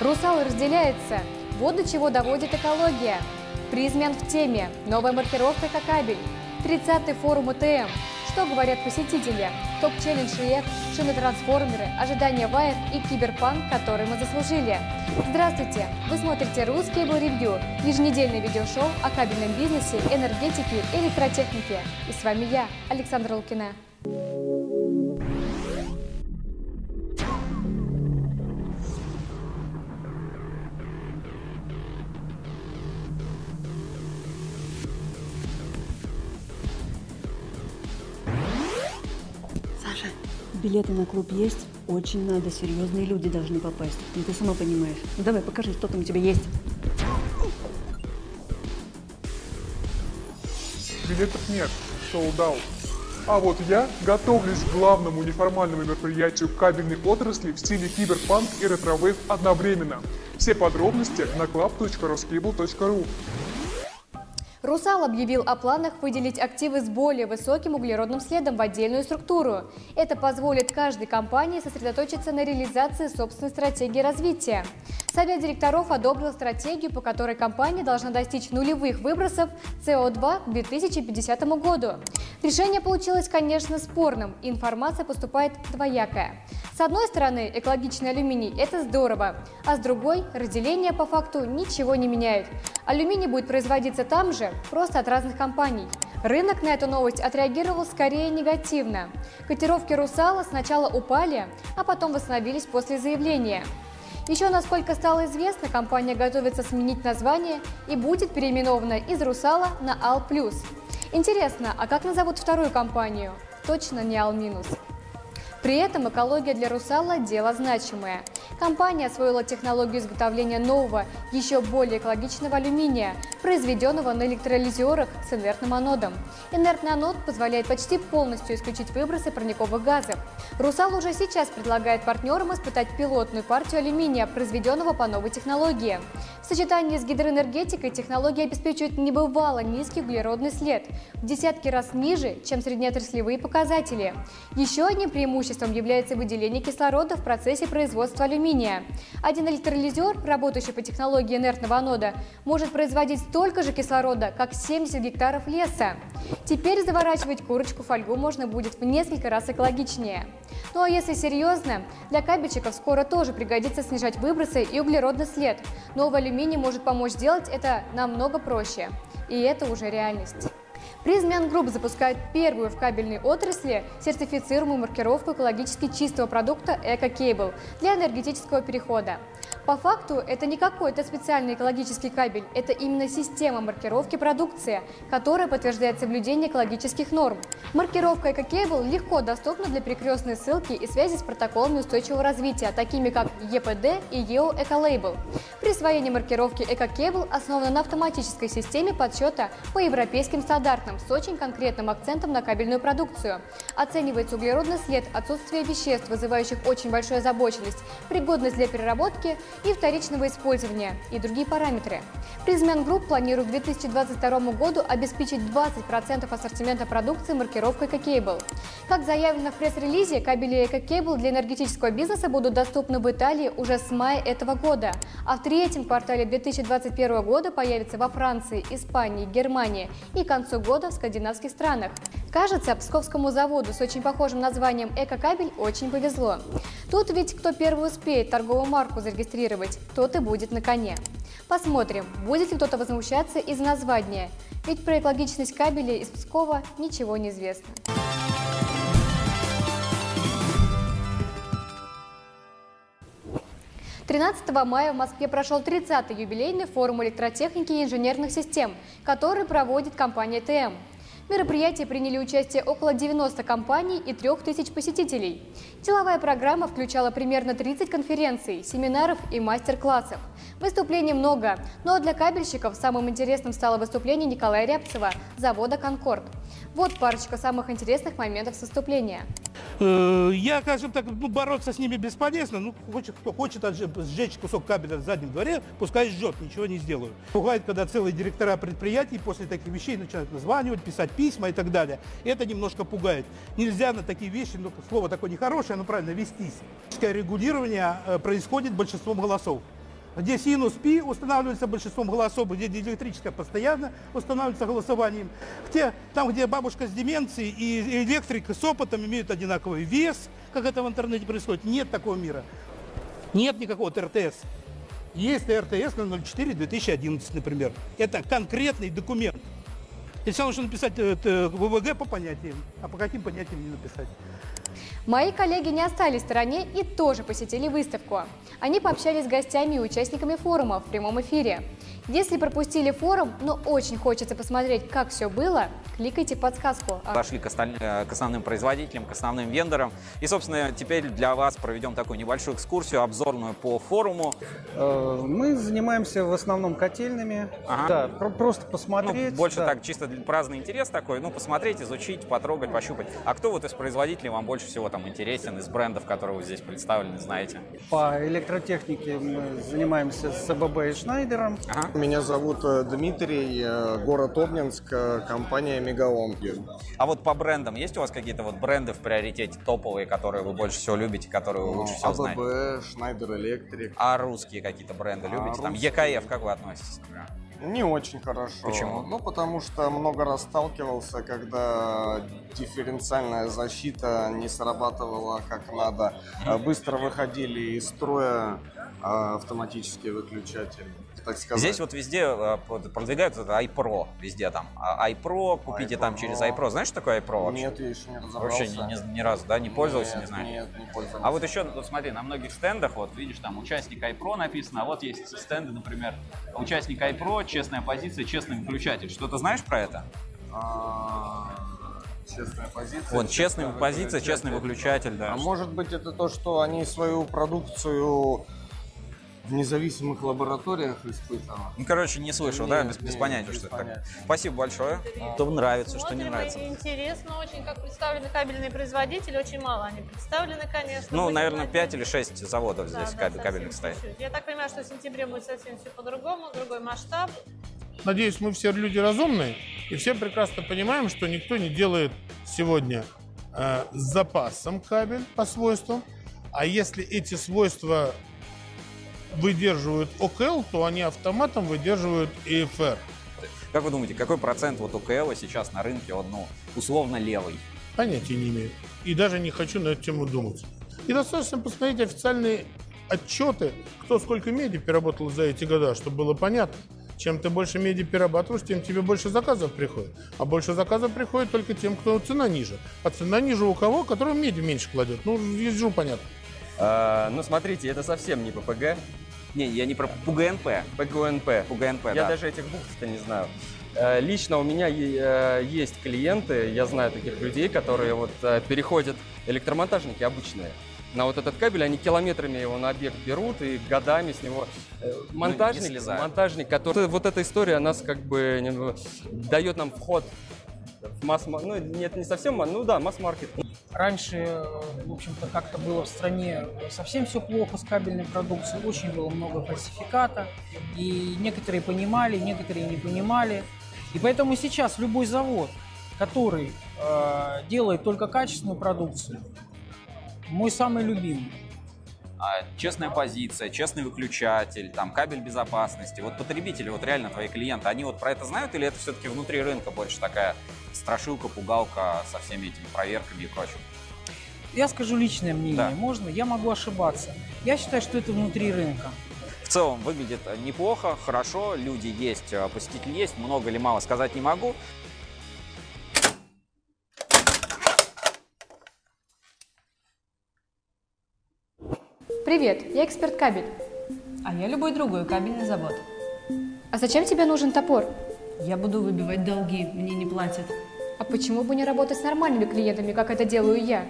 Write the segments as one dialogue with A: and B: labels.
A: Русал разделяется. Вот до чего доводит экология. Призмен в теме. Новая маркировка кабель. 30-й форум УТМ. Что говорят посетители? Топ-челлендж РИЭК, шины-трансформеры, ожидания ВАЕК и киберпанк, который мы заслужили. Здравствуйте! Вы смотрите «Русский был ревью» – еженедельное видеошоу о кабельном бизнесе, энергетике и электротехнике. И с вами я, Александра Лукина.
B: Билеты на клуб есть? Очень надо, серьезные люди должны попасть. Ну, ты сама понимаешь. Ну, давай, покажи, что там у тебя есть.
C: Билетов нет, out. А вот я готовлюсь к главному неформальному мероприятию кабельной отрасли в стиле киберпанк и ретровейв одновременно. Все подробности на club.ruscable.ru
A: Русал объявил о планах выделить активы с более высоким углеродным следом в отдельную структуру. Это позволит каждой компании сосредоточиться на реализации собственной стратегии развития. Совет директоров одобрил стратегию, по которой компания должна достичь нулевых выбросов СО2 к 2050 году. Решение получилось, конечно, спорным, и информация поступает двоякая. С одной стороны, экологичный алюминий – это здорово, а с другой – разделение по факту ничего не меняет. Алюминий будет производиться там же, просто от разных компаний. Рынок на эту новость отреагировал скорее негативно. Котировки «Русала» сначала упали, а потом восстановились после заявления. Еще, насколько стало известно, компания готовится сменить название и будет переименована из «Русала» на «Ал Плюс». Интересно, а как назовут вторую компанию? Точно не «Ал Минус». При этом экология для «Русала» – дело значимое. Компания освоила технологию изготовления нового, еще более экологичного алюминия, произведенного на электролизерах с инертным анодом. Инертный анод позволяет почти полностью исключить выбросы парниковых газов. «Русал» уже сейчас предлагает партнерам испытать пилотную партию алюминия, произведенного по новой технологии. В сочетании с гидроэнергетикой технология обеспечивает небывало низкий углеродный след, в десятки раз ниже, чем среднеотраслевые показатели. Еще одним преимуществом является выделение кислорода в процессе производства алюминия. Один электролизер, работающий по технологии инертного анода, может производить столько же кислорода, как 70 гектаров леса. Теперь заворачивать курочку в фольгу можно будет в несколько раз экологичнее. Ну а если серьезно, для кабельщиков скоро тоже пригодится снижать выбросы и углеродный след. Новый алюминий может помочь сделать это намного проще. И это уже реальность. Prysmian Group запускает первую в кабельной отрасли сертифицируемую маркировку экологически чистого продукта «Eco Cable» для энергетического перехода. По факту это не какой-то специальный экологический кабель, это именно система маркировки продукции, которая подтверждает соблюдение экологических норм. Маркировка «Эко-Кейбл» легко доступна для перекрестной ссылки и связи с протоколами устойчивого развития, такими как ЕПД и ЕО «Эколейбл». Присвоение маркировки «Эко-Кейбл» основано на автоматической системе подсчета по европейским стандартам с очень конкретным акцентом на кабельную продукцию. Оценивается углеродный след, отсутствие веществ, вызывающих очень большую озабоченность, пригодность для переработки и вторичного использования и другие параметры. Prysmian Group планирует к 2022 году обеспечить 20% ассортимента продукции маркировкой «Eco Cable». Как заявлено в пресс-релизе, кабели «Eco Cable» для энергетического бизнеса будут доступны в Италии уже с мая этого года, а в третьем квартале 2021 года появятся во Франции, Испании, Германии и к концу года в скандинавских странах. Кажется, Псковскому заводу с очень похожим названием «Эко-кабель» очень повезло. Тут ведь кто первый успеет торговую марку зарегистрировать, тот и будет на коне. Посмотрим, будет ли кто-то возмущаться из названия, ведь про экологичность кабеля из Пскова ничего не известно. 13 мая в Москве прошел 30-й юбилейный форум электротехники и инженерных систем, который проводит компания ТМ. В мероприятии приняли участие около 90 компаний и 3000 посетителей. Деловая программа включала примерно 30 конференций, семинаров и мастер-классов. Выступлений много, но для кабельщиков самым интересным стало выступление Николая Рябцева, завода «Конкорд». Вот парочка самых интересных моментов с выступления.
D: Э, Я, скажем так, ну, бороться с ними бесполезно. Ну, хочет, кто хочет сжечь кусок кабеля в заднем дворе, пускай жжет, ничего не сделаю. Пугает, когда целые директора предприятий после таких вещей начинают названивать, писать письма и так далее. Это немножко пугает. Нельзя на такие вещи, ну, слово такое нехорошее, но правильно, вестись. Регулирование э, происходит большинством голосов. Где синус пи устанавливается большинством голосов, где электрическое постоянно устанавливается голосованием, где, там, где бабушка с деменцией и электрик с опытом имеют одинаковый вес, как это в интернете происходит. Нет такого мира. Нет никакого РТС. Есть РТС на 04-2011, например. Это конкретный документ. И все нужно написать э, ВВГ по понятиям, а по каким понятиям не написать.
A: Мои коллеги не остались в стороне и тоже посетили выставку. Они пообщались с гостями и участниками форума в прямом эфире. Если пропустили форум, но очень хочется посмотреть, как все было, кликайте подсказку.
E: Пошли к, осталь... Э, к основным производителям, к основным вендорам. И, собственно, теперь для вас проведем такую небольшую экскурсию, обзорную по форуму.
F: Э, мы занимаемся в основном котельными.
E: Ага.
F: Да, просто посмотреть.
E: Ну, больше
F: да.
E: так, чисто праздный интерес такой, ну, посмотреть, изучить, потрогать, пощупать. А кто вот из производителей вам больше всего там интересен, из брендов, которые вы здесь представлены, знаете?
F: По электротехнике мы занимаемся с АББ и Шнайдером.
E: Ага.
G: Меня зовут э, Дмитрий, э, город Обнинск, э, компания Мегаон.
E: А вот по брендам, есть у вас какие-то вот бренды в приоритете топовые, которые вы больше всего любите, которые вы лучше всего знаете?
G: АББ, Шнайдер Электрик.
E: А русские какие-то бренды
G: А,
E: любите? Там
G: русские.
E: ЕКФ, как вы относитесь, например?
G: Не очень хорошо.
E: Почему?
G: Ну, потому что много раз сталкивался, когда дифференциальная защита не срабатывала как надо. Быстро выходили из строя автоматические выключатели, так сказать.
E: Здесь вот везде под- продвигают это iPro, везде там. А iPro, купите там
G: iPro.
E: через iPro. Знаешь, что такое iPro вообще?
G: Нет, я еще не разобрался.
E: Вообще ни, ни- ни разу, да, не пользовался,
G: Нет,
E: не знаю.
G: Нет, не пользовался.
E: А вот еще, вот смотри, на многих стендах, вот видишь, там участник iPro написано, а вот есть стенды, например, участник iPro, честная позиция, честный выключатель. Что-то знаешь про это?
G: А, Честная позиция.
E: Вот, честная позиция, честный выключатель, да.
G: А может быть это то, что они свою продукцию в независимых лабораториях испытывают?
E: Ну, короче, не слышал, да,
G: Нет,
E: без, без
G: нет,
E: понятия,
G: без
E: что это такое.
G: понятия.
E: Спасибо большое. Что нравится, что не нравится.
H: Интересно очень, как представлены кабельные производители. Очень мало они представлены, конечно.
E: Ну, наверное,
H: надеяться.
E: 5 или 6 заводов
H: Да,
E: здесь
H: да,
E: кабель- кабельных стоит.
H: чуть-чуть. Я так понимаю, что в сентябре будет совсем все по-другому, другой масштаб.
I: Надеюсь, мы все люди разумные и все прекрасно понимаем, что никто не делает сегодня э, с запасом кабель по свойствам. А если эти свойства выдерживают ОКЛ, то они автоматом выдерживают ЭФР.
E: Как вы думаете, какой процент вот УКЛ сейчас на рынке, он, ну, условно левый?
I: Понятия не имею. И даже не хочу на эту тему думать. И достаточно посмотреть официальные отчеты, кто сколько меди переработал за эти года, чтобы было понятно. Чем ты больше меди перерабатываешь, тем тебе больше заказов приходит. А больше заказов приходит только тем, кто цена ниже. А цена ниже у кого, который меди меньше кладет. Ну, вижу, понятно.
J: А, ну, смотрите, это совсем не ППГ,
E: Не, я не про ПУГНП.
J: ПГНП.
E: ПУГНП,
J: Я
E: да.
J: даже этих букв-то не знаю. Э, Лично у меня э, есть клиенты, я знаю таких людей, которые вот э, переходят, электромонтажники обычные, на вот этот кабель, они километрами его на объект берут и годами с него... э, Монтажник,
E: слезают.
J: монтажник, который... Вот эта история нас как бы не- дает нам вход в масс Ну, нет, не совсем, ма- ну да, масс-маркет.
K: Раньше, э, в общем-то, как-то было в стране совсем все плохо с кабельной продукцией, очень было много фальсификата, и некоторые понимали, некоторые не понимали. И поэтому сейчас любой завод, который э, делает только качественную продукцию, мой самый любимый.
E: А, честная позиция, честный выключатель, там, кабель безопасности. Вот потребители, вот реально твои клиенты, они вот про это знают или это все-таки внутри рынка больше такая страшилка, пугалка со всеми этими проверками и прочим?
K: Я скажу личное мнение,
E: Да.
K: можно? Я могу ошибаться. Я считаю, что это внутри рынка.
E: В целом выглядит неплохо, хорошо, люди есть, э, посетители есть, много или мало сказать не могу.
A: Привет, я эксперт кабель.
L: А я любой другой кабельный завод.
A: А зачем тебе нужен топор?
L: Я буду выбивать долги, мне не платят.
A: А почему бы не работать с нормальными клиентами, как это делаю я?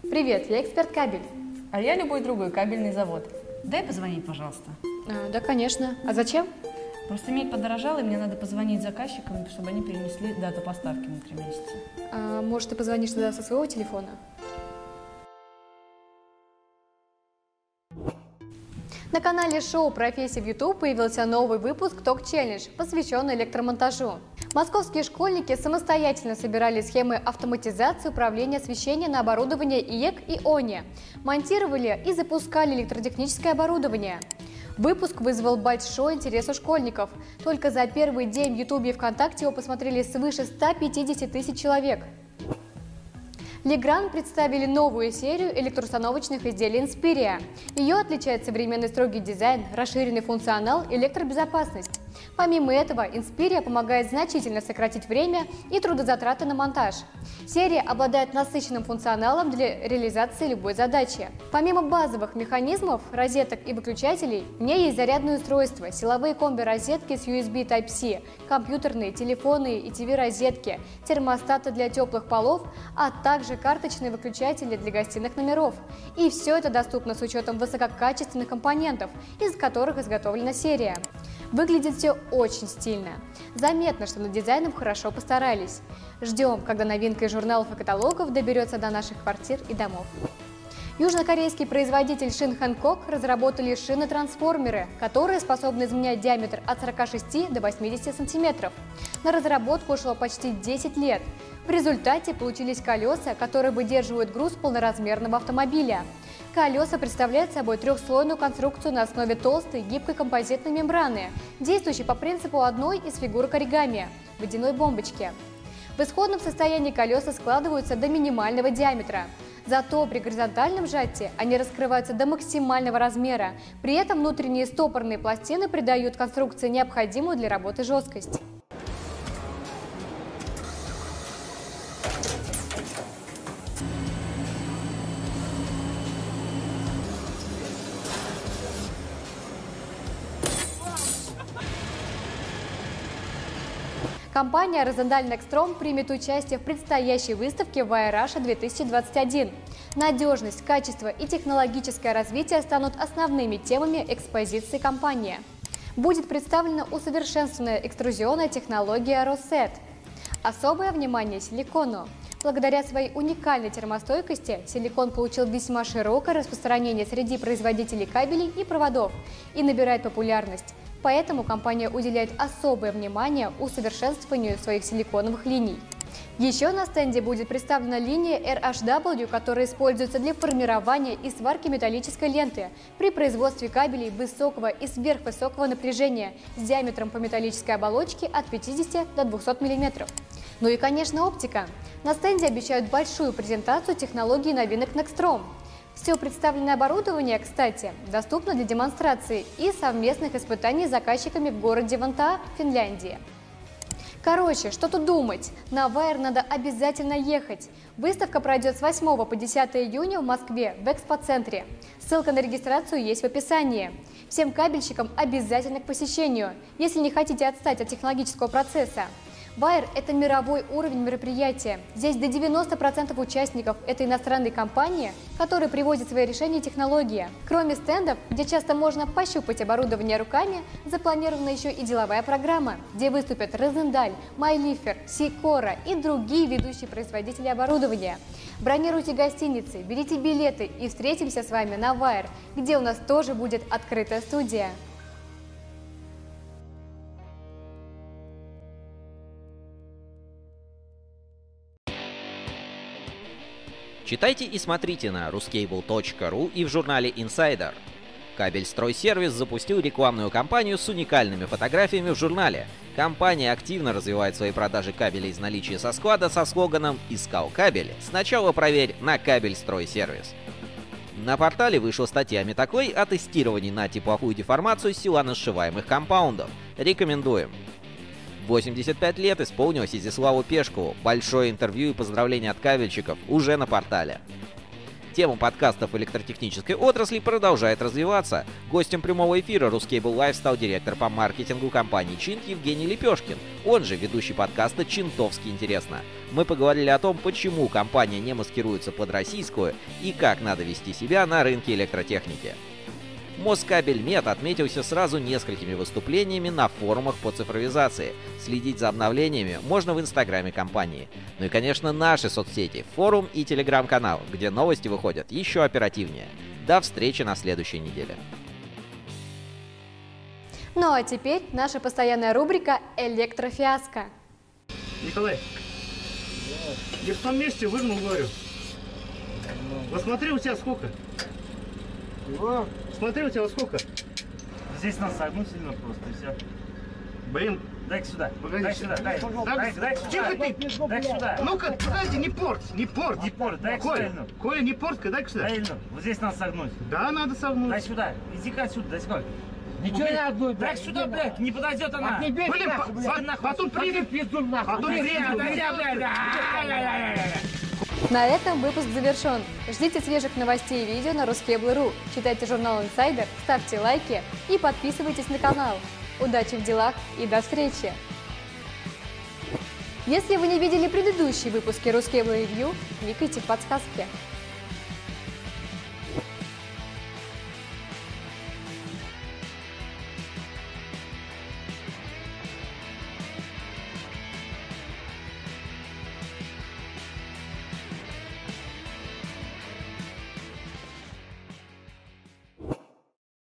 A: Привет, я эксперт кабель.
L: А я любой другой кабельный завод. Дай позвонить, пожалуйста.
A: А, да, конечно. А зачем?
L: Просто медь подорожала, и мне надо позвонить заказчикам, чтобы они перенесли дату поставки на три месяца.
A: А, может, ты позвонишь туда со своего телефона? На канале шоу «Профессия в YouTube» появился новый выпуск «Ток Challenge», посвященный электромонтажу. Московские школьники самостоятельно собирали схемы автоматизации управления освещения на оборудование IEK и ONI, монтировали и запускали электротехническое оборудование. Выпуск вызвал большой интерес у школьников. Только за первый день в Ютубе и ВКонтакте его посмотрели свыше 150 тысяч человек. Легран представили новую серию электроустановочных изделий Inspiria. Ее отличает современный строгий дизайн, расширенный функционал электробезопасность. Помимо этого, Inspiria помогает значительно сократить время и трудозатраты на монтаж. Серия обладает насыщенным функционалом для реализации любой задачи. Помимо базовых механизмов, розеток и выключателей, в ней есть зарядное устройство, силовые комби-розетки с USB Type-C, компьютерные, телефонные и TV-розетки, термостаты для теплых полов, а также карточные выключатели для гостиных номеров. И все это доступно с учетом высококачественных компонентов, из которых изготовлена серия. Выглядит все очень стильно. Заметно, что над дизайном хорошо постарались. Ждем, когда новинка из журналов и каталогов доберется до наших квартир и домов. Южнокорейский производитель шин Хэнкок разработали шины-трансформеры, которые способны изменять диаметр от 46 до 80 сантиметров. На разработку ушло почти 10 лет. В результате получились колеса, которые выдерживают груз полноразмерного автомобиля. Колеса представляют собой трехслойную конструкцию на основе толстой гибкой композитной мембраны, действующей по принципу одной из фигурок оригами – водяной бомбочки. В исходном состоянии колеса складываются до минимального диаметра. Зато при горизонтальном сжатии они раскрываются до максимального размера. При этом внутренние стопорные пластины придают конструкции необходимую для работы жесткость. Компания Rosendal Nextrom примет участие в предстоящей выставке Russia 2021. Надежность, качество и технологическое развитие станут основными темами экспозиции компании. Будет представлена усовершенствованная экструзионная технология Rosset. Особое внимание силикону. Благодаря своей уникальной термостойкости силикон получил весьма широкое распространение среди производителей кабелей и проводов и набирает популярность. Поэтому компания уделяет особое внимание усовершенствованию своих силиконовых линий. Еще на стенде будет представлена линия RHW, которая используется для формирования и сварки металлической ленты при производстве кабелей высокого и сверхвысокого напряжения с диаметром по металлической оболочке от 50 до 200 мм. Ну и, конечно, оптика. На стенде обещают большую презентацию технологии новинок Nextrom. Все представленное оборудование, кстати, доступно для демонстрации и совместных испытаний с заказчиками в городе Вантаа, Финляндии. Короче, что тут думать? На Вайер надо обязательно ехать. Выставка пройдет с 8 по 10 июня в Москве в экспоцентре. Ссылка на регистрацию есть в описании. Всем кабельщикам обязательно к посещению, если не хотите отстать от технологического процесса. Байер – это мировой уровень мероприятия. Здесь до 90% участников – это иностранные компании, которые привозят свои решения и технологии. Кроме стендов, где часто можно пощупать оборудование руками, запланирована еще и деловая программа, где выступят Розендаль, Майлифер, Сикора и другие ведущие производители оборудования. Бронируйте гостиницы, берите билеты и встретимся с вами на Вайер, где у нас тоже будет открытая студия.
M: Читайте и смотрите на ruscable.ru и в журнале Insider. Кабель Стройсервис запустил рекламную кампанию с уникальными фотографиями в журнале. Компания активно развивает свои продажи кабелей из наличия со склада со слоганом «Искал кабель? Сначала проверь на Кабель Стройсервис». На портале вышла статья Метаклей о тестировании на тепловую деформацию силанасшиваемых компаундов. Рекомендуем. 85 лет исполнилось Изяславу Пешкову. Большое интервью и поздравления от кабельщиков уже на портале. Тема подкастов электротехнической отрасли продолжает развиваться. Гостем прямого эфира Ruscable Live стал директор по маркетингу компании Чинт Евгений Лепешкин, он же ведущий подкаста «Чинтовски интересно». Мы поговорили о том, почему компания не маскируется под российскую и как надо вести себя на рынке электротехники. Москабельмет отметился сразу несколькими выступлениями на форумах по цифровизации. Следить за обновлениями можно в инстаграме компании. Ну и, конечно, наши соцсети, форум и телеграм-канал, где новости выходят еще оперативнее. До встречи на следующей неделе.
A: Ну а теперь наша постоянная рубрика «Электрофиаско».
N: Николай, я в том месте выгнул, говорю. Посмотри, у тебя сколько? Смотри, у тебя сколько? Здесь нас согнуть сильно просто, и все. Блин, дай сюда. дай сюда, дай. дай, дай сюда.
O: Тихо ты!
N: Дай сюда.
O: Ну-ка, подожди, не порт, не порт.
N: Не порт, дай
O: Коля,
N: сюда.
O: Коля, не порт, дай сюда.
N: Дай, вот здесь надо согнуть.
O: Да, надо согнуть.
N: Дай сюда. Иди-ка отсюда, дай сюда.
O: Ничего не одной,
N: Дай
O: блядь,
N: сюда,
O: иди
N: блядь, не подойдет она.
O: Блин, по- по- потом приедет пизду нахуй. Потом приедет.
A: На этом выпуск завершен. Ждите свежих новостей и видео на ruskable.ru. Читайте журнал Insider, ставьте лайки и подписывайтесь на канал. Удачи в делах и до встречи! Если вы не видели предыдущие выпуски Ruskable Review, кликайте в подсказке.